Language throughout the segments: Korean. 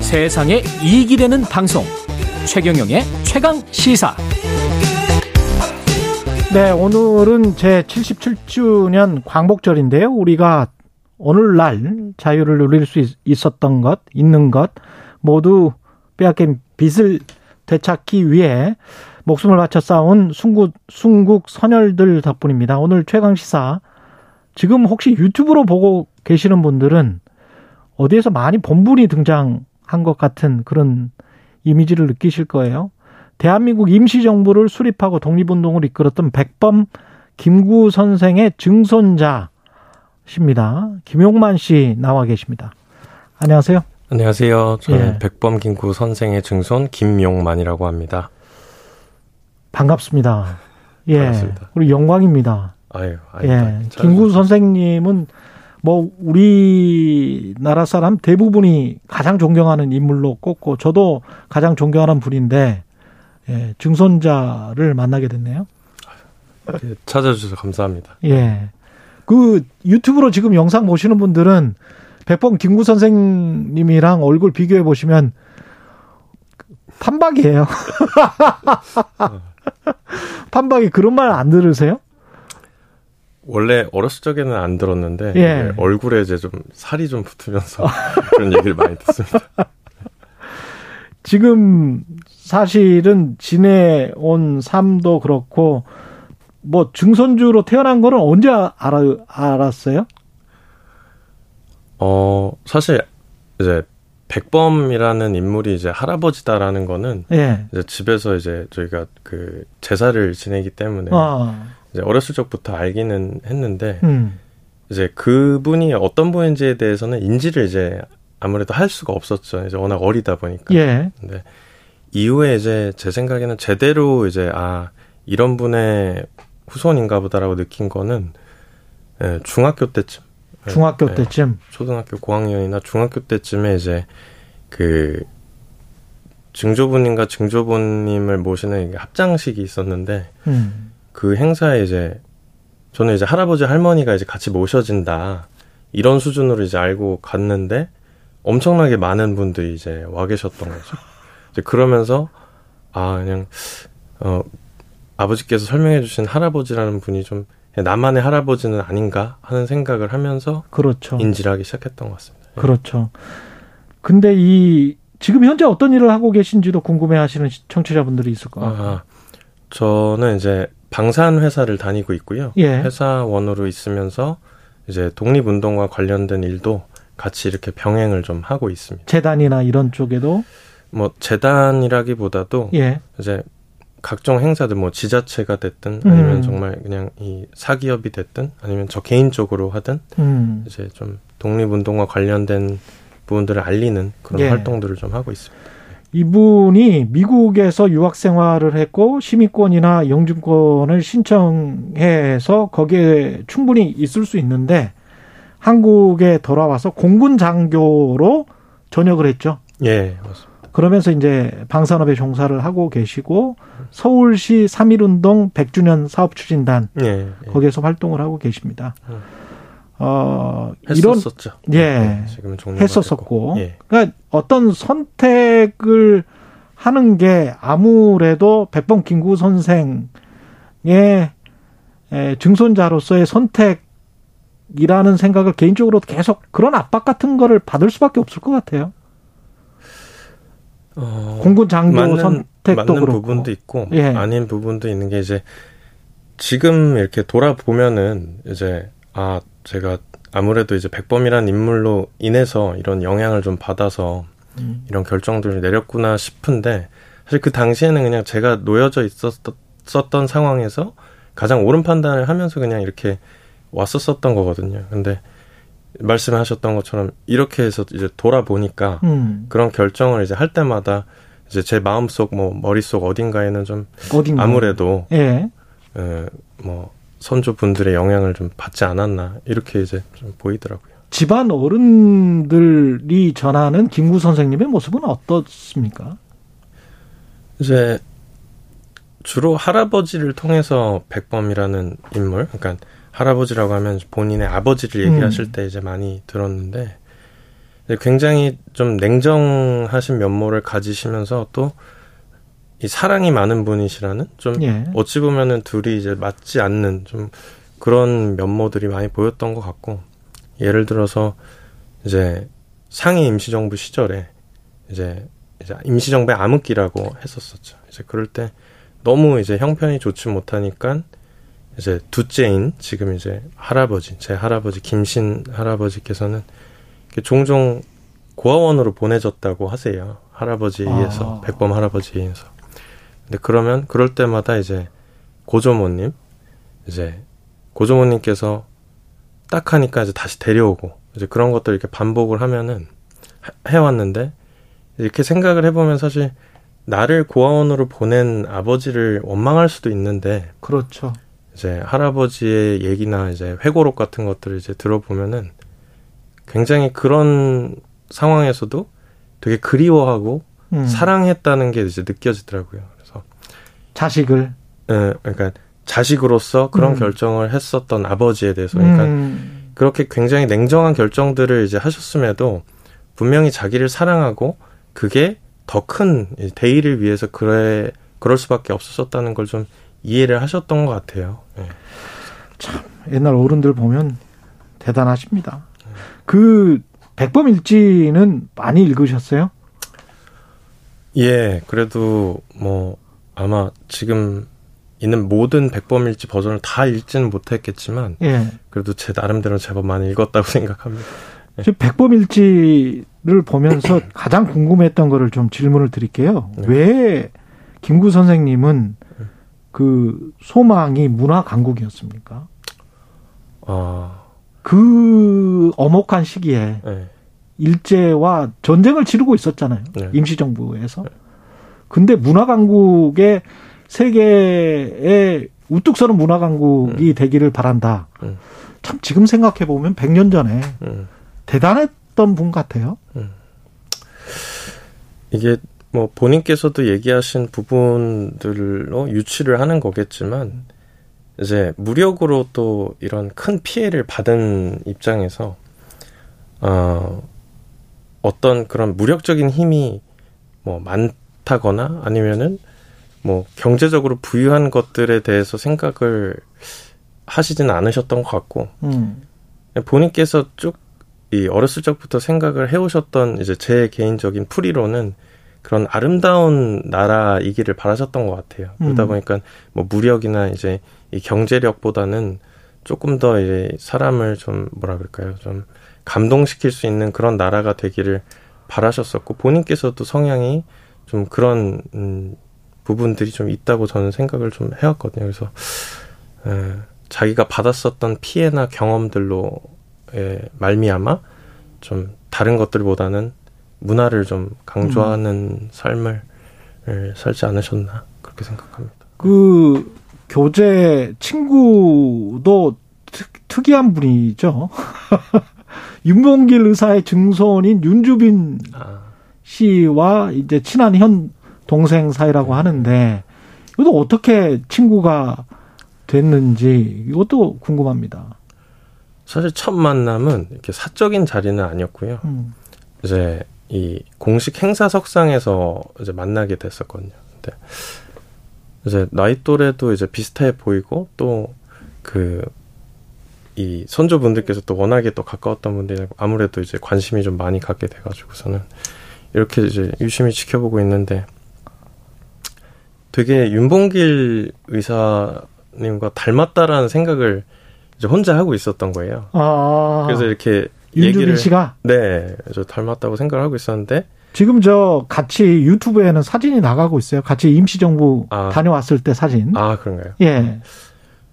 세상에 이익이 되는 방송. 최경영의 최강 시사. 네 오늘은 제 77주년 광복절인데요. 우리가 오늘날 자유를 누릴 수 있었던 것 있는 것 모두 빼앗긴 빚을 되찾기 위해 목숨을 바쳐 싸운 순국, 순국 선열들 덕분입니다. 오늘 최강 시사 지금 혹시 유튜브로 보고 계시는 분들은 어디에서 많이 본분이 등장 한 것 같은 그런 이미지를 느끼실 거예요. 대한민국 임시정부를 수립하고 독립운동을 이끌었던 백범 김구 선생의 증손자십니다. 김용만 씨 나와 계십니다. 안녕하세요. 안녕하세요. 저는 예. 백범 김구 선생의 증손 김용만이라고 합니다. 반갑습니다. 예. 반갑습니다. 우리 영광입니다. 아유, 아유 예. 김구 선생님은 뭐 우리나라 사람 대부분이 가장 존경하는 인물로 꼽고 저도 가장 존경하는 분인데 예, 증손자를 만나게 됐네요. 예, 찾아주셔서 감사합니다. 예. 그 유튜브로 지금 영상 보시는 분들은 백범 김구 선생님이랑 얼굴 비교해 보시면 판박이에요. 판박이 그런 말 안 들으세요? 원래 어렸을 적에는 안 들었는데 예. 얼굴에 이제 좀 살이 좀 붙으면서 그런 얘기를 많이 듣습니다. 지금 사실은 지내온 삶도 그렇고 뭐 증손주로 태어난 거는 언제 알아, 알았어요? 어 사실 이제 백범이라는 인물이 이제 할아버지다라는 거는 예. 이제 집에서 이제 저희가 그 제사를 지내기 때문에 아. 이제 어렸을 적부터 알기는 했는데 음. 이제 그분이 어떤 분인지에 대해서는 인지를 이제 아무래도 할 수가 없었죠. 이제 워낙 어리다 보니까. 예. 근데 이후에 이제 제 생각에는 제대로 이제 아 이런 분의 후손인가 보다라고 느낀 거는 예, 중학교 때쯤. 중학교 예, 때쯤. 초등학교 고학년이나 중학교 때쯤에 이제 그 증조부님과 증조부님을 모시는 합장식이 있었는데 음. 그 행사에 이제 저는 이제 할아버지 할머니가 이제 같이 모셔진다 이런 수준으로 이제 알고 갔는데 엄청나게 많은 분들이 이제 와 계셨던 거죠. 이제 그러면서 아 그냥 어 아버지께서 설명해 주신 할아버지라는 분이 좀 나만의 할아버지는 아닌가 하는 생각을 하면서 그렇죠. 인지를 하기 시작했던 것 같습니다. 예. 그렇죠. 근데 이 지금 현재 어떤 일을 하고 계신지도 궁금해 하시는 청취자분들이 있을 것 같아요. 아, 저는 이제 방산 회사를 다니고 있고요. 예. 회사원으로 있으면서 이제 독립운동과 관련된 일도 같이 이렇게 병행을 좀 하고 있습니다. 재단이나 이런 쪽에도 뭐 재단이라기보다도 예. 이제 각종 행사들 뭐 지자체가 됐든 아니면 음. 정말 그냥 이 사기업이 됐든 아니면 저 개인적으로 하든 음. 이제 좀 독립운동과 관련된 부분들을 알리는 그런 예. 활동들을 좀 하고 있습니다. 이분이 미국에서 유학 생활을 했고 시민권이나 영주권을 신청해서 거기에 충분히 있을 수 있는데 한국에 돌아와서 공군 장교로 전역을 했죠. 예, 맞습니다. 그러면서 이제 방산업에 종사를 하고 계시고 서울시 3.1운동 100주년 사업 추진단 예, 예. 거기에서 활동을 하고 계십니다. 음. 어, 했었었죠. 이런 예, 네, 지금은 했었었고, 예. 그러니까 어떤 선택을 하는 게 아무래도 백범 김구 선생의 에, 증손자로서의 선택이라는 생각을 개인적으로 계속 그런 압박 같은 거를 받을 수밖에 없을 것 같아요. 어, 공군 장교 맞는, 선택도 맞는 그렇고. 부분도 있고 예. 아닌 부분도 있는 게 이제 지금 이렇게 돌아보면은 이제 아 제가 아무래도 이제 백범이라는 인물로 인해서 이런 영향을 좀 받아서 음. 이런 결정들을 내렸구나 싶은데 사실 그 당시에는 그냥 제가 놓여져 있었던 상황에서 가장 옳은 판단을 하면서 그냥 이렇게 왔었었던 거거든요. 근데 말씀하셨던 것처럼 이렇게 해서 이제 돌아보니까 음. 그런 결정을 이제 할 때마다 이제 제 마음속 뭐 머릿속 어딘가에는 좀 어딘가. 아무래도 예. 에, 뭐 선조분들의 영향을 좀 받지 않았나 이렇게 이제 좀 보이더라고요. 집안 어른들이 전하는 김구 선생님의 모습은 어떻습니까? 이제 주로 할아버지를 통해서 백범이라는 인물, 그러니까 할아버지라고 하면 본인의 아버지를 얘기하실 음. 때 이제 많이 들었는데 굉장히 좀 냉정하신 면모를 가지시면서 또 이 사랑이 많은 분이시라는 좀 예. 어찌 보면은 둘이 이제 맞지 않는 좀 그런 면모들이 많이 보였던 것 같고 예를 들어서 이제 상해 임시정부 시절에 이제 이제 임시정부의 암흑기라고 했었었죠. 이제 그럴 때 너무 이제 형편이 좋지 못하니까 이제 둘째인 지금 이제 할아버지 제 할아버지 김신 할아버지께서는 종종 고아원으로 보내졌다고 하세요. 할아버지에서 아. 백범 할아버지에서. 근데 그러면 그럴 때마다 이제 고조모님 이제 고조모님께서 딱 하니까 이제 다시 데려오고 이제 그런 것들 이렇게 반복을 하면은 해왔는데 이렇게 생각을 해보면 사실 나를 고아원으로 보낸 아버지를 원망할 수도 있는데 그렇죠. 이제 할아버지의 얘기나 이제 회고록 같은 것들을 이제 들어보면은 굉장히 그런 상황에서도 되게 그리워하고 음. 사랑했다는 게 이제 느껴지더라고요. 그래서 자식을 예, 그러니까 자식으로서 그런 음. 결정을 했었던 아버지에 대해서 그러니까 음. 그렇게 굉장히 냉정한 결정들을 이제 하셨음에도 분명히 자기를 사랑하고 그게 더 큰 대의를 위해서 그래 그럴 수밖에 없었다는 걸 좀 이해를 하셨던 것 같아요. 네. 참 옛날 어른들 보면 대단하십니다. 그 백범일지는 많이 읽으셨어요? 예, 그래도 뭐 아마 지금 있는 모든 백범일지 버전을 다 읽지는 못했겠지만, 예. 그래도 제 나름대로 제법 많이 읽었다고 생각합니다. 예. 백범일지를 보면서 가장 궁금했던 거를 좀 질문을 드릴게요. 네. 왜 김구 선생님은 그 소망이 문화 강국이었습니까? 아. 그 엄혹한 시기에 네. 일제와 전쟁을 치르고 있었잖아요. 네. 임시정부에서. 네. 근데 문화 강국의 세계에 우뚝 서는 문화 강국이 음. 되기를 바란다. 음. 참 지금 생각해 보면 100년 전에 음. 대단했던 분 같아요. 음. 이게 뭐 본인께서도 얘기하신 부분들로 유치를 하는 거겠지만 이제 무력으로 또 이런 큰 피해를 받은 입장에서 어 어떤 그런 무력적인 힘이 뭐 많다거나 아니면은 뭐 경제적으로 부유한 것들에 대해서 생각을 하시지는 않으셨던 것 같고 음. 본인께서 쭉 이 어렸을 적부터 생각을 해오셨던 이제 제 개인적인 풀이로는 그런 아름다운 나라이기를 바라셨던 것 같아요. 그러다 음. 보니까 뭐 무력이나 이제 이 경제력보다는 조금 더 이제 사람을 좀 뭐라 그럴까요? 좀 감동시킬 수 있는 그런 나라가 되기를 바라셨었고 본인께서도 성향이 좀 그런 음, 부분들이 좀 있다고 저는 생각을 좀 해왔거든요. 그래서 에, 자기가 받았었던 피해나 경험들로 에, 말미암아 좀 다른 것들보다는 문화를 좀 강조하는 음. 삶을 살지 않으셨나 그렇게 생각합니다. 그 교재 친구도 특, 이한 분이죠. 윤봉길 의사의 증손인 윤주빈 아. 씨와 이제 친한 현 동생 사이라고 네. 하는데 이것도 어떻게 친구가 됐는지 이것도 궁금합니다. 사실 첫 만남은 이렇게 사적인 자리는 아니었고요. 음. 이제 이 공식 행사석상에서 이제 만나게 됐었거든요. 근데 이제 나이 또래도 이제 비슷해 보이고 또 그 이 선조분들께서 또 워낙에 또 가까웠던 분들이 아무래도 이제 관심이 좀 많이 갖게 돼가지고서는 이렇게 이제 유심히 지켜보고 있는데 되게 윤봉길 의사님과 닮았다라는 생각을 이제 혼자 하고 있었던 거예요. 아. 그래서 이렇게 윤주빈 씨가 네, 저 닮았다고 생각을 하고 있었는데 지금 저 같이 유튜브에는 사진이 나가고 있어요. 같이 임시정부 아. 다녀왔을 때 사진. 아 그런가요? 예.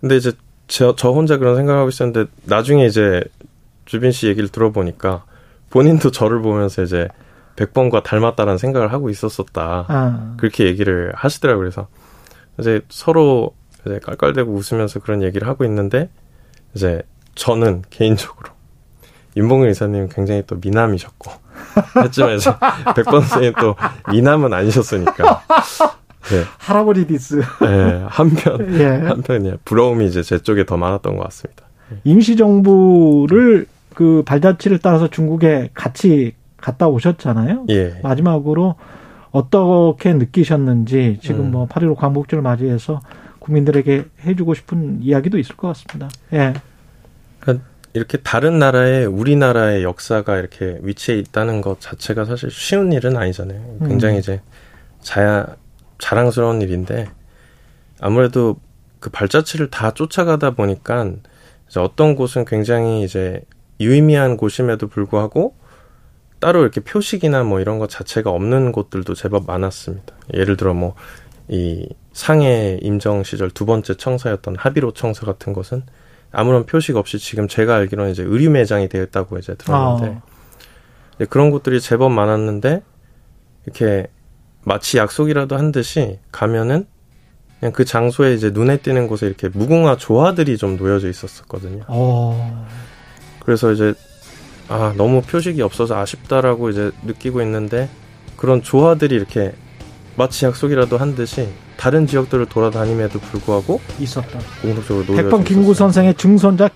근데 이제 저, 저 혼자 그런 생각을 하고 있었는데 나중에 이제 주빈 씨 얘기를 들어보니까 본인도 저를 보면서 이제 백범과 닮았다라는 생각을 하고 있었었다. 아. 그렇게 얘기를 하시더라고요. 그래서 이제 서로 이제 깔깔대고 웃으면서 그런 얘기를 하고 있는데 이제 저는 개인적으로 윤봉길 의사님 굉장히 또 미남이셨고 했지만 이제 백범 선생님 또 미남은 아니셨으니까 예. 할아버지 디스. 예, 한편 예. 한편이야 부러움이 이제 제 쪽에 더 많았던 것 같습니다. 임시정부를 그 발자취를 따라서 중국에 같이 갔다 오셨잖아요. 예. 마지막으로 어떻게 느끼셨는지 지금 음. 뭐8.15 광복절 맞이해서 국민들에게 해주고 싶은 이야기도 있을 것 같습니다. 예. 이렇게 다른 나라에 우리나라의 역사가 이렇게 위치해 있다는 것 자체가 사실 쉬운 일은 아니잖아요. 굉장히 음. 이제 자야 자랑스러운 일인데 아무래도 그 발자취를 다 쫓아가다 보니까 이제 어떤 곳은 굉장히 이제 유의미한 곳임에도 불구하고 따로 이렇게 표식이나 뭐 이런 것 자체가 없는 곳들도 제법 많았습니다. 예를 들어 뭐 이 상해 임정 시절 두 번째 청사였던 하비로 청사 같은 곳은 아무런 표식 없이 지금 제가 알기로는 이제 의류 매장이 되어 있다고 이제 들었는데 아. 네, 그런 곳들이 제법 많았는데 이렇게 마치 약속이라도 한 듯이 가면은 그냥 그 장소에 이제 눈에 띄는 곳에 이렇게 무궁화 조화들이 좀 놓여져 있었었거든요. 어. 그래서 이제 아 너무 표식이 없어서 아쉽다라고 이제 느끼고 있는데 그런 조화들이 이렇게 마치 약속이라도 한 듯이 다른 지역들을 돌아다님에도 불구하고 있었다. 공통적으로 놓여져 백번 김구. 선생의 증손자 김